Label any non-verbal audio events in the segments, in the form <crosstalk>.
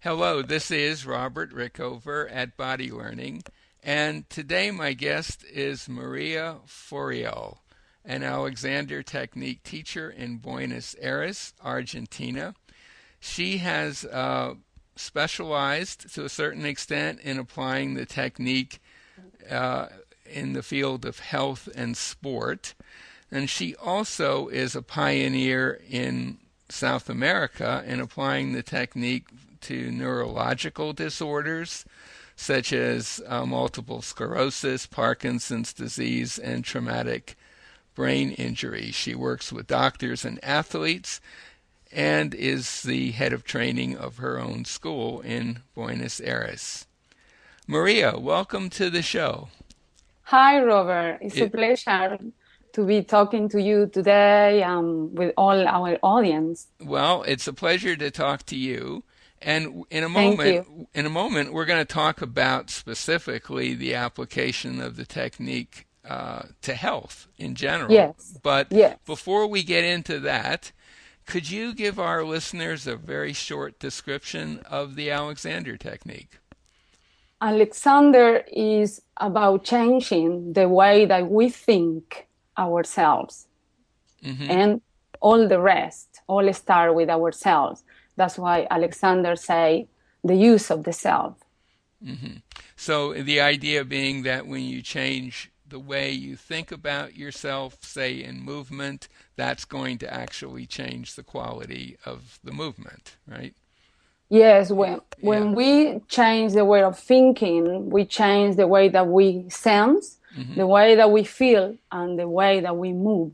Hello, this is Robert Rickover at Body Learning, and today my guest is Maria Forial, an Alexander Technique teacher in Buenos Aires, Argentina. She has uh, specialized to a certain extent in applying the technique uh, in the field of health and sport. And she also is a pioneer in South America in applying the technique to neurological disorders such as uh, multiple sclerosis, Parkinson's disease, and traumatic brain injury. She works with doctors and athletes and is the head of training of her own school in Buenos Aires. Maria, welcome to the show. Hi, Robert. It's it, a pleasure to be talking to you today um, with all our audience. Well, it's a pleasure to talk to you. And in a moment, in a moment, we're going to talk about specifically the application of the technique uh, to health in general. Yes. But yes. before we get into that, could you give our listeners a very short description of the Alexander technique? Alexander is about changing the way that we think ourselves. Mm-hmm. And all the rest, all start with ourselves. That's why Alexander say the use of the self. Mm-hmm. So the idea being that when you change the way you think about yourself, say in movement, that's going to actually change the quality of the movement, right? Yes, when when we change the way of thinking, we change the way that we sense, mm-hmm. the way that we feel, and the way that we move.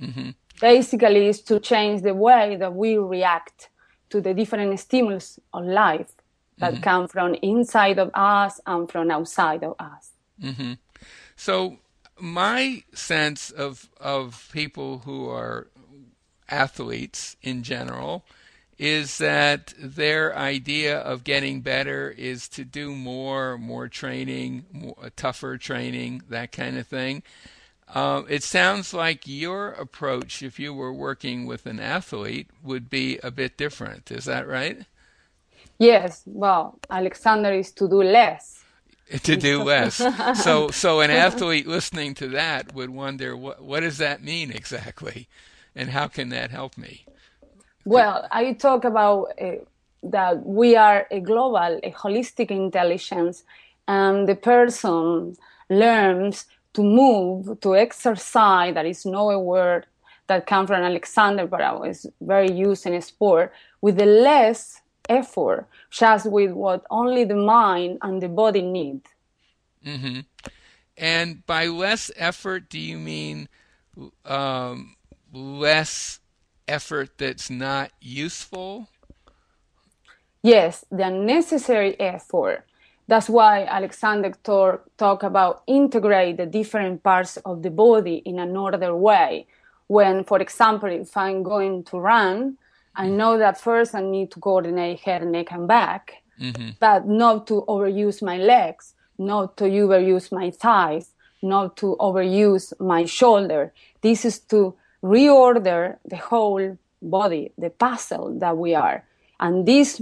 Mm-hmm. Basically, is to change the way that we react to the different stimulus of life that mm-hmm. come from inside of us and from outside of us. Mm-hmm. So, my sense of of people who are athletes in general is that their idea of getting better is to do more, more training, more, tougher training, that kind of thing. Um, it sounds like your approach, if you were working with an athlete, would be a bit different. Is that right? Yes. Well, Alexander is to do less. <laughs> To do less. <laughs> so, so an athlete listening to that would wonder what what does that mean exactly, and how can that help me? Well, I talk about uh, that we are a global, a holistic intelligence, and the person learns to move, to exercise. That is no a word that comes from Alexander, but I was very used in sport with the less effort, just with what only the mind and the body need. Mm-hmm. And by less effort, do you mean um, less effort that's not useful? Yes, the unnecessary effort. That's why Alexander talk, talk about integrate the different parts of the body in another way. When, for example, if I'm going to run, I know that first I need to coordinate head, neck, and back, mm-hmm. but not to overuse my legs, not to overuse my thighs, not to overuse my shoulder. This is to reorder the whole body, the puzzle that we are. And this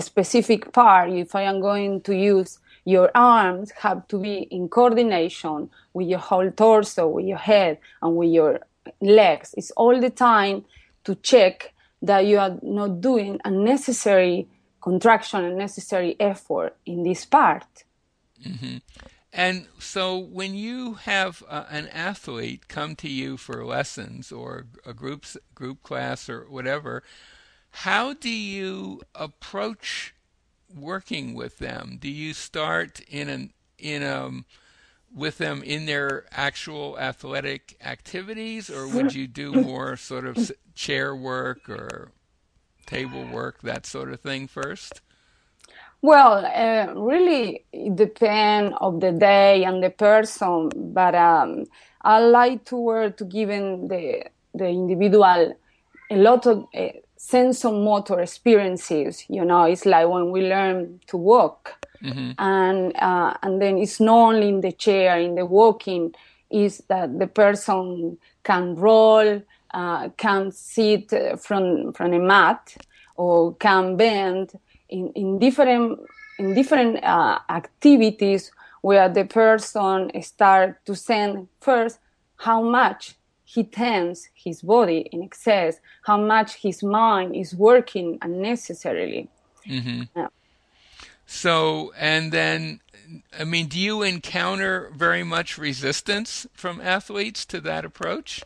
specific part, if I am going to use your arms, have to be in coordination with your whole torso, with your head, and with your legs. It's all the time to check that you are not doing unnecessary contraction, unnecessary effort in this part. Mm-hmm. And so when you have uh, an athlete come to you for lessons or a group group class or whatever, how do you approach working with them? Do you start in an in um with them in their actual athletic activities or would you do more sort of chair work or table work that sort of thing first? Well, uh, really, it depends of the day and the person, but um, I like to work to giving the the individual a lot of uh, sense of motor experiences. You know, it's like when we learn to walk, mm-hmm. and uh, and then it's not only in the chair, in the walking, is that the person can roll, uh, can sit from from a mat, or can bend in, in different in different uh, activities where the person start to send first how much he tends his body in excess, how much his mind is working unnecessarily. Mm-hmm. Yeah. So, and then, I mean, do you encounter very much resistance from athletes to that approach?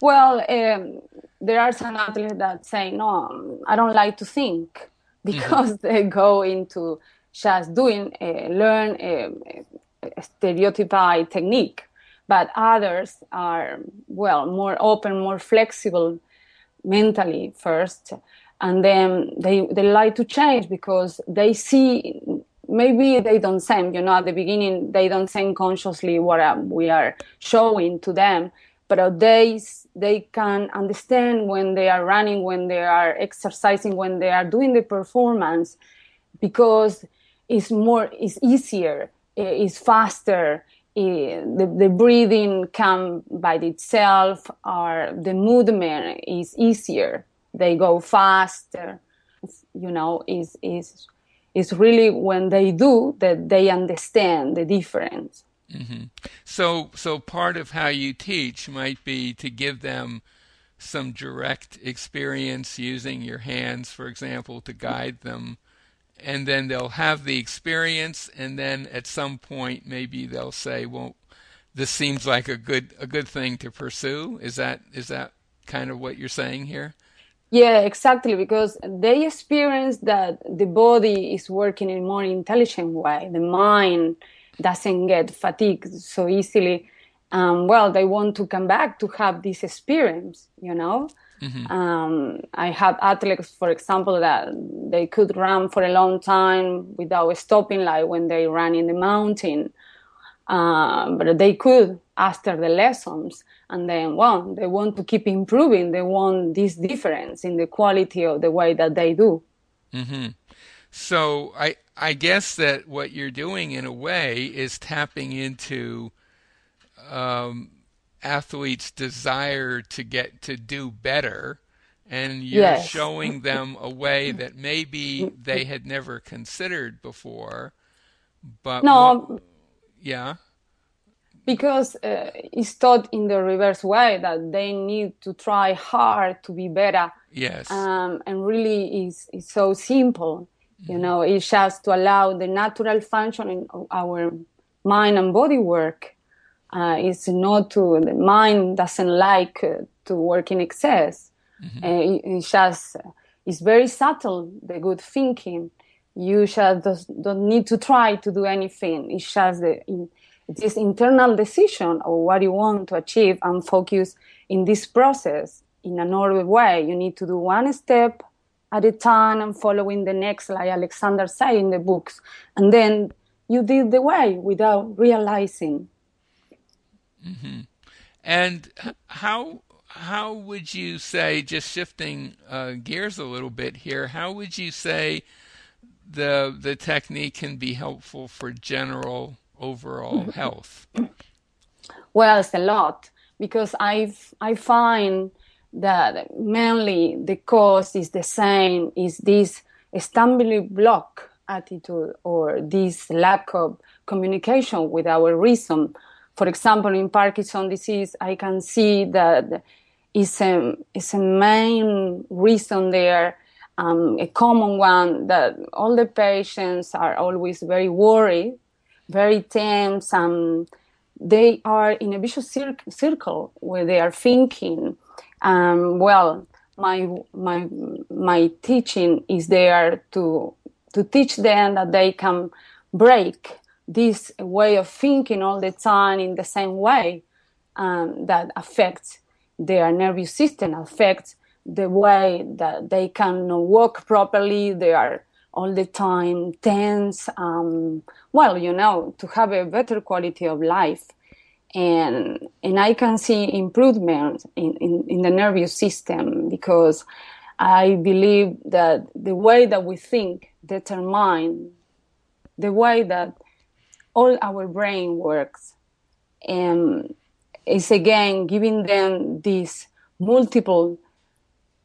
Well, um, there are some athletes that say, no, I don't like to think mm-hmm. because mm-hmm. <laughs> they go into just doing, uh, learn a, a stereotyped technique. But others are, well, more open, more flexible mentally first. And then they, they like to change because they see maybe they don't send, you know, at the beginning, they don't send consciously what um, we are showing to them, but they they can understand when they are running, when they are exercising, when they are doing the performance, because it's more, it's easier, it's faster. The, the breathing come by itself or the movement is easier. They go faster. You know is is is really when they do that they understand the difference. Mm-hmm. So, so part of how you teach might be to give them some direct experience using your hands, for example, to guide them, and then they'll have the experience, and then at some point maybe they'll say, "Well, this seems like a good a good thing to pursue." Is that is that kind of what you're saying here? Yeah, exactly, because they experience that the body is working in a more intelligent way, the mind doesn't get fatigued so easily. Um, well, they want to come back to have this experience, you know. Mm-hmm. Um, I have athletes, for example, that they could run for a long time without stopping, like when they run in the mountain. Uh, but they could after the lessons, and then, well, they want to keep improving. They want this difference in the quality of the way that they do. Mm-hmm. So I I guess that what you're doing in a way is tapping into um, athletes' desire to get to do better, and you're yes. showing them a way that maybe they had never considered before. But no, what, yeah, because uh, it's taught in the reverse way that they need to try hard to be better. Yes, um, and really is is so simple you know, it's just to allow the natural functioning of our mind and body work. Uh, it's not to, the mind doesn't like uh, to work in excess. Mm-hmm. Uh, it, it's just, it's very subtle, the good thinking. You just don't, don't need to try to do anything. It's just the, in, this internal decision of what you want to achieve and focus in this process in an ordered way. You need to do one step at a time and following the next, like Alexander say in the books. And then you did the way without realizing. Mm-hmm. And how how would you say, just shifting uh, gears a little bit here, how would you say the the technique can be helpful for general overall <laughs> health? Well, it's a lot because I I find that mainly the cause is the same is this stumbling block attitude or this lack of communication with our reason. For example, in Parkinson disease, I can see that is a, is a main reason there, um, a common one that all the patients are always very worried, very tense, and they are in a vicious cir- circle where they are thinking, um, well, my my my teaching is there to to teach them that they can break this way of thinking all the time in the same way um, that affects their nervous system, affects the way that they can walk properly. They are all the time tense. Um, well, you know, to have a better quality of life and and I can see improvement in, in, in, the nervous system because I believe that the way that we think determine the way that all our brain works and is again giving them these multiple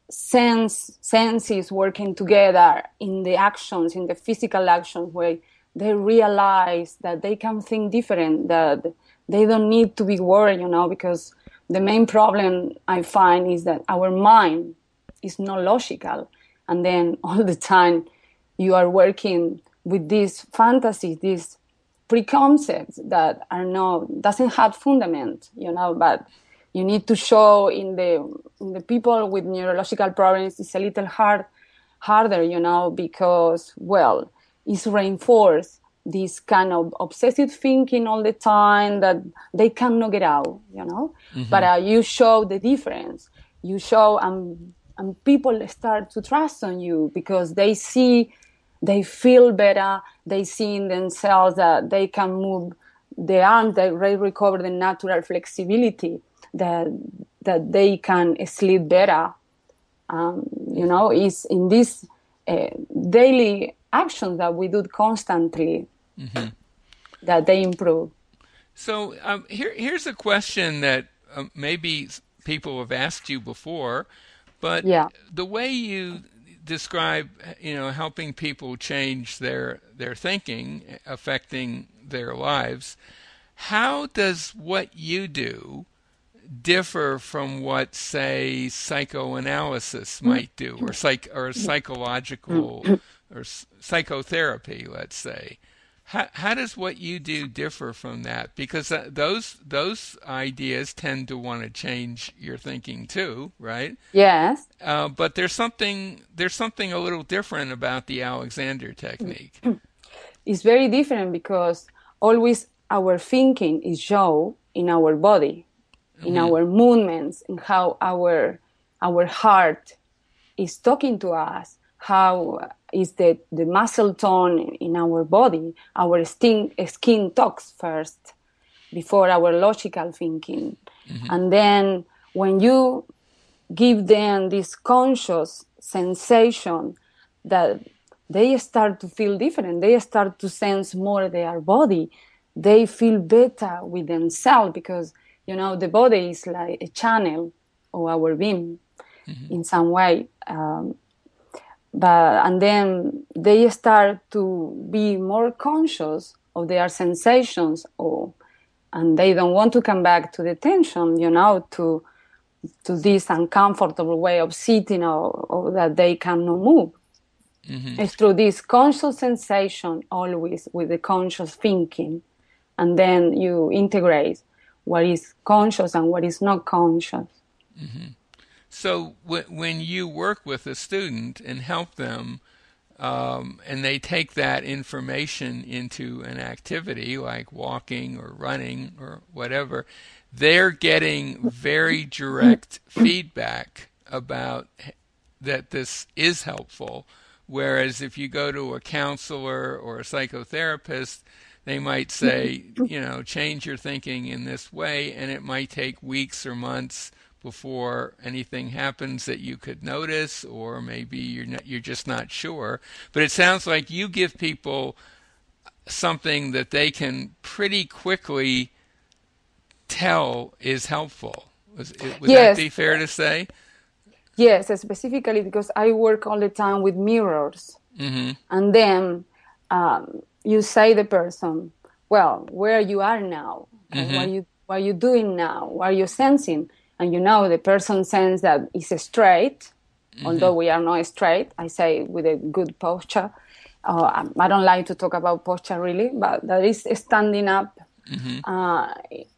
sense senses working together in the actions, in the physical actions, where they realize that they can think different, that they don't need to be worried, you know, because the main problem I find is that our mind is not logical. And then <laughs> all the time you are working with these fantasies, these preconcepts that are not doesn't have fundament, you know, but you need to show in the in the people with neurological problems it's a little hard harder, you know, because well, it's reinforced this kind of obsessive thinking all the time that they cannot get out, you know. Mm-hmm. But uh, you show the difference. You show, um, and people start to trust on you because they see, they feel better. They see in themselves that they can move the arms, that they recover the natural flexibility, that that they can sleep better. Um, you know, is in this uh, daily actions that we do constantly mm-hmm. that they improve. So um, here, here's a question that um, maybe people have asked you before, but yeah. the way you describe, you know, helping people change their their thinking, affecting their lives, how does what you do differ from what, say, psychoanalysis mm-hmm. might do, or psych or psychological or psychotherapy, let's say? How, how does what you do differ from that? Because uh, those those ideas tend to want to change your thinking too, right? Yes. Uh, but there's something there's something a little different about the Alexander technique. <clears throat> It's very different because always our thinking is shown in our body, in mm-hmm. our movements, in how our our heart is talking to us, how is the, the muscle tone in our body. Our skin, skin talks first before our logical thinking. Mm-hmm. And then when you give them this conscious sensation that they start to feel different, they start to sense more their body, they feel better with themselves because, you know, the body is like a channel of our being mm-hmm. in some way. Um, but and then they start to be more conscious of their sensations or and they don't want to come back to the tension you know to to this uncomfortable way of sitting or, or that they cannot move mm-hmm. it's through this conscious sensation always with the conscious thinking and then you integrate what is conscious and what is not conscious mm-hmm. So w- when you work with a student and help them, um, and they take that information into an activity like walking or running or whatever, they're getting very direct feedback about that this is helpful. Whereas if you go to a counselor or a psychotherapist, they might say, you know, change your thinking in this way, and it might take weeks or months before anything happens that you could notice, or maybe you're not, you're just not sure. But it sounds like you give people something that they can pretty quickly tell is helpful. Was, would yes. that be fair to say? Yes, specifically because I work all the time with mirrors, mm-hmm. and then um, you say the person, "Well, where you are now? Mm-hmm. What are you what are you doing now? What are you sensing?" And you know the person sense that is straight, mm-hmm. although we are not straight. I say with a good posture. Uh, I don't like to talk about posture really, but that is standing up, mm-hmm. uh,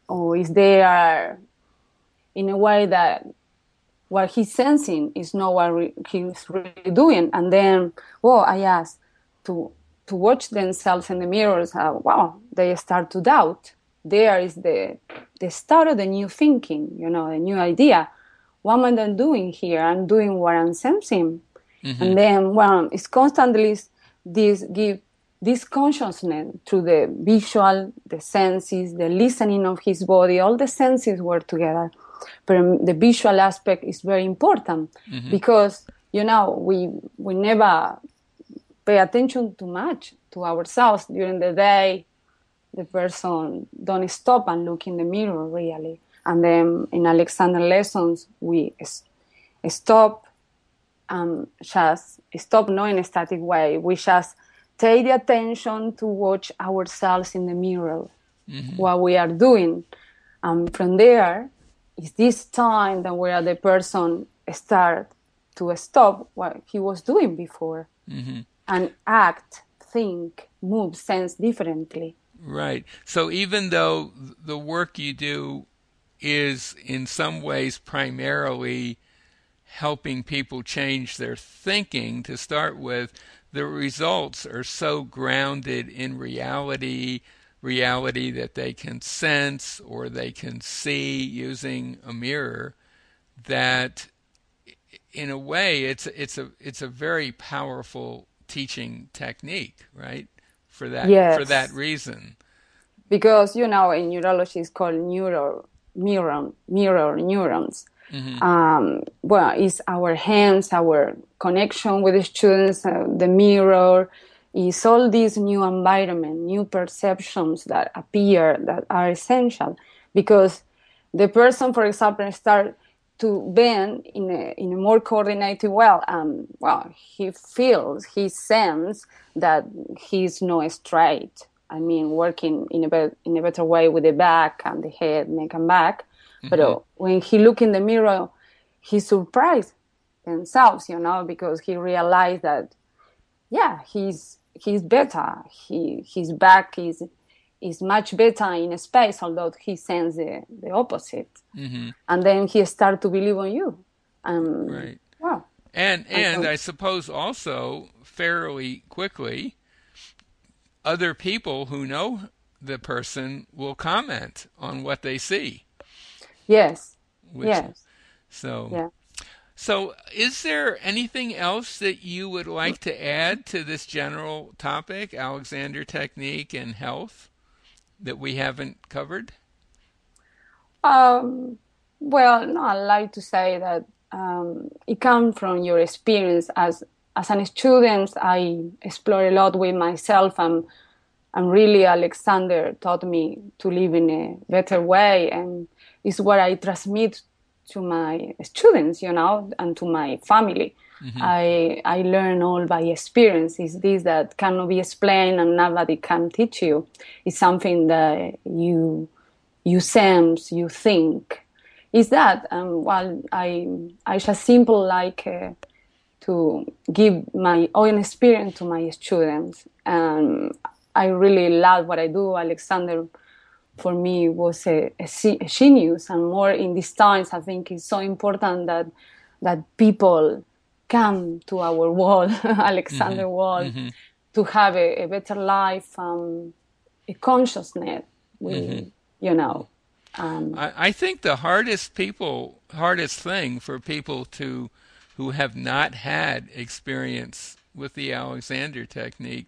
or is there in a way that what he's sensing is not what re- he's really doing. And then, well, I ask to to watch themselves in the mirrors. Uh, wow, they start to doubt there is the the start of the new thinking, you know, a new idea. What am I doing here? I'm doing what I'm sensing. Mm-hmm. And then, well, it's constantly this give this consciousness through the visual, the senses, the listening of his body, all the senses work together. But the visual aspect is very important mm-hmm. because, you know, we, we never pay attention too much to ourselves during the day the person don't stop and look in the mirror really. And then in Alexander lessons, we stop and just stop knowing a static way. We just take the attention to watch ourselves in the mirror, mm-hmm. what we are doing. And from there, is this time that where the person start to stop what he was doing before mm-hmm. and act, think, move, sense differently. Right. So even though the work you do is in some ways primarily helping people change their thinking to start with, the results are so grounded in reality, reality that they can sense or they can see using a mirror, that in a way it's it's a it's a very powerful teaching technique, right? For that yes. for that reason. Because you know in neurology it's called neuro mirror mirror neurons. Mm-hmm. Um, well, it's our hands, our connection with the students, uh, the mirror, is all these new environment, new perceptions that appear that are essential because the person, for example, start to bend in a, in a more coordinated way. Um, well, he feels, he senses that he's not straight. I mean, working in a, be- in a better way with the back and the head, neck and back. Mm-hmm. But uh, when he look in the mirror, he surprised himself, you know, because he realized that, yeah, he's he's better. He his back is is much better in space, although he sends the, the opposite. Mm-hmm. And then he starts to believe on you. Um, right. Wow. And and I suppose also fairly quickly, other people who know the person will comment on what they see. Yes. Which, yes. So. Yeah. So, is there anything else that you would like to add to this general topic, Alexander technique and health, that we haven't covered? Um, well, I like to say that um, it comes from your experience as as an student. I explore a lot with myself, and and really Alexander taught me to live in a better way, and is what I transmit to my students, you know, and to my family. Mm-hmm. I I learn all by experience. It's this that cannot be explained and nobody can teach you. It's something that you you sense, you think. Is that um, well? I I just simple like uh, to give my own experience to my students, and I really love what I do. Alexander for me was a, a, a, genius and more in these times i think it's so important that that people come to our <laughs> wall alexander mm-hmm. wall mm-hmm. to have a, a, better life um, a consciousness we, mm-hmm. you know um, I, I think the hardest people hardest thing for people to who have not had experience with the alexander technique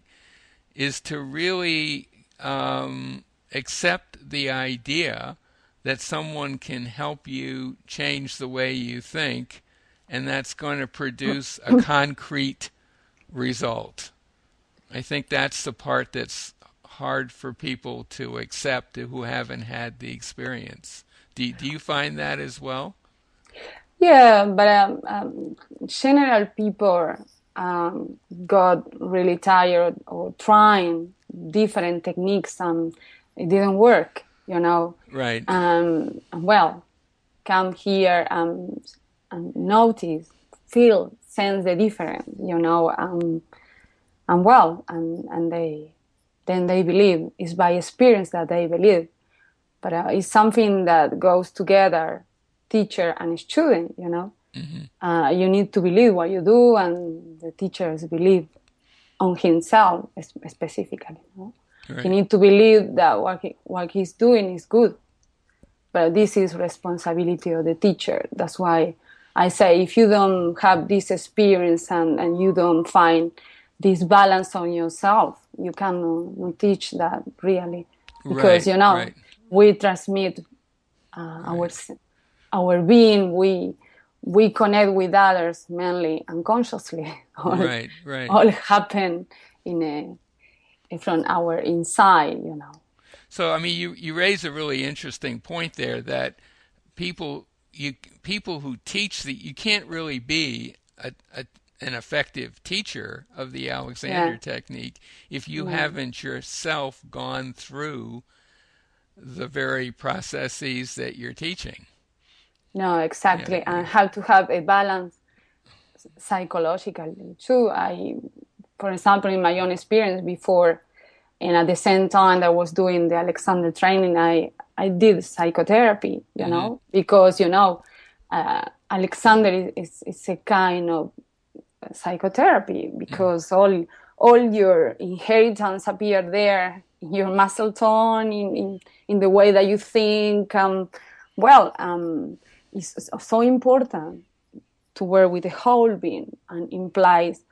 is to really um, accept the idea that someone can help you change the way you think, and that's going to produce a <laughs> concrete result. I think that's the part that's hard for people to accept who haven't had the experience. Do, do you find that as well? Yeah, but um, um, general people um, got really tired or trying different techniques and it didn't work, you know. Right. Um, well, come here and, and notice, feel, sense the difference, you know. Um, and well, and, and they then they believe. It's by experience that they believe. But uh, it's something that goes together, teacher and student, you know. Mm-hmm. Uh, you need to believe what you do, and the teachers believe on himself specifically. You know? Right. He needs to believe that what, he, what he's doing is good. But this is responsibility of the teacher. That's why I say if you don't have this experience and, and you don't find this balance on yourself, you cannot teach that really. Because, right, you know, right. we transmit uh, our, our being, we, we connect with others mainly unconsciously. <laughs> all, right, right. All happen in a from our inside, you know. So I mean, you you raise a really interesting point there that people you people who teach that you can't really be a, a an effective teacher of the Alexander Yeah. technique if you Mm. haven't yourself gone through the very processes that you're teaching. No, exactly. Yeah. And how to have a balance psychologically too. I, for example, in my own experience before, and at the same time that I was doing the Alexander training, I, I did psychotherapy, you know, because, you know, uh, Alexander is, is, is a kind of psychotherapy because all all your inheritance appear there in your muscle tone in, in, in the way that you think um, well um, it's so important to work with the whole being and implies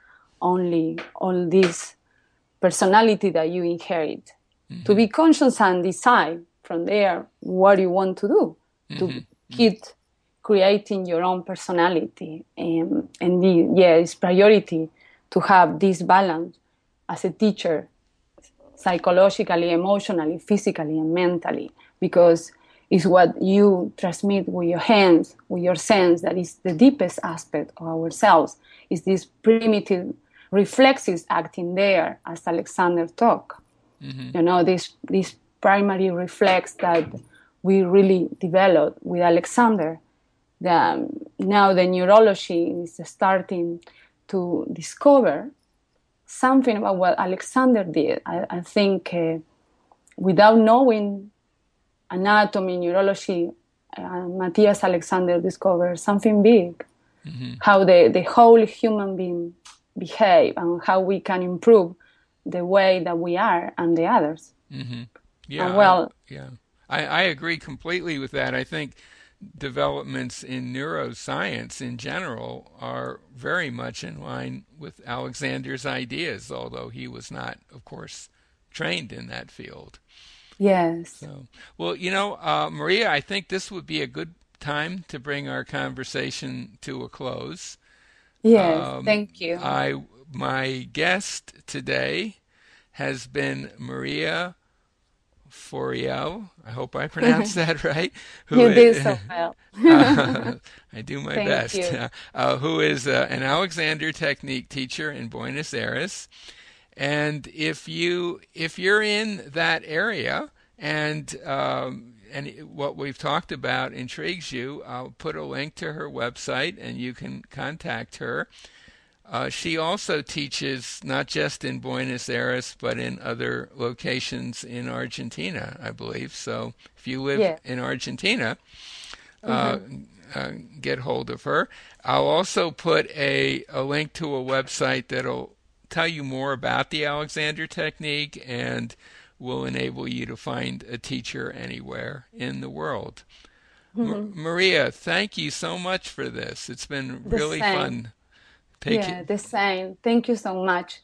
only all this personality that you inherit. To mm-hmm. be conscious and decide from there what you want to do. To mm-hmm. keep creating your own personality. And, and the, yeah it's priority to have this balance as a teacher psychologically emotionally physically and mentally. Because it's what you transmit with your hands with your sense that is the deepest aspect of ourselves. Is this primitive reflexes acting there as alexander talked you know this this primary reflex that we really developed with alexander the, um, now the neurology is starting to discover something about what Alexander did. I, I think uh, without knowing anatomy, neurology, uh, Matthias Alexander discovered something big. How the, the whole human being behave and how we can improve the way that we are and the others. Yeah. Uh, well- I, yeah. I, I agree completely with that. I think developments in neuroscience in general are very much in line with Alexander's ideas, although he was not, of course, trained in that field. Yes. So, well, you know, uh, Maria, I think this would be a good time to bring our conversation to a close. Yes. Um, Thank you. I my guest today has been Maria Foriel. I hope I pronounced <laughs> that right. who you i- did so <laughs> well. <laughs> I do my Thank best. you. Uh, who is uh, an Alexander Technique teacher in Buenos Aires, and if you if you're in that area and um, and what we've talked about intrigues you, I'll put a link to her website and you can contact her. Uh, she also teaches not just in Buenos Aires, but in other locations in Argentina, I believe. So if you live Yeah. in Argentina, uh, uh, get hold of her. I'll also put a, a link to a website that'll tell you more about the Alexander technique and will enable you to find a teacher anywhere in the world. M- mm-hmm. Maria, thank you so much for this. It's been The really same. fun. Take yeah, the same. Thank you so much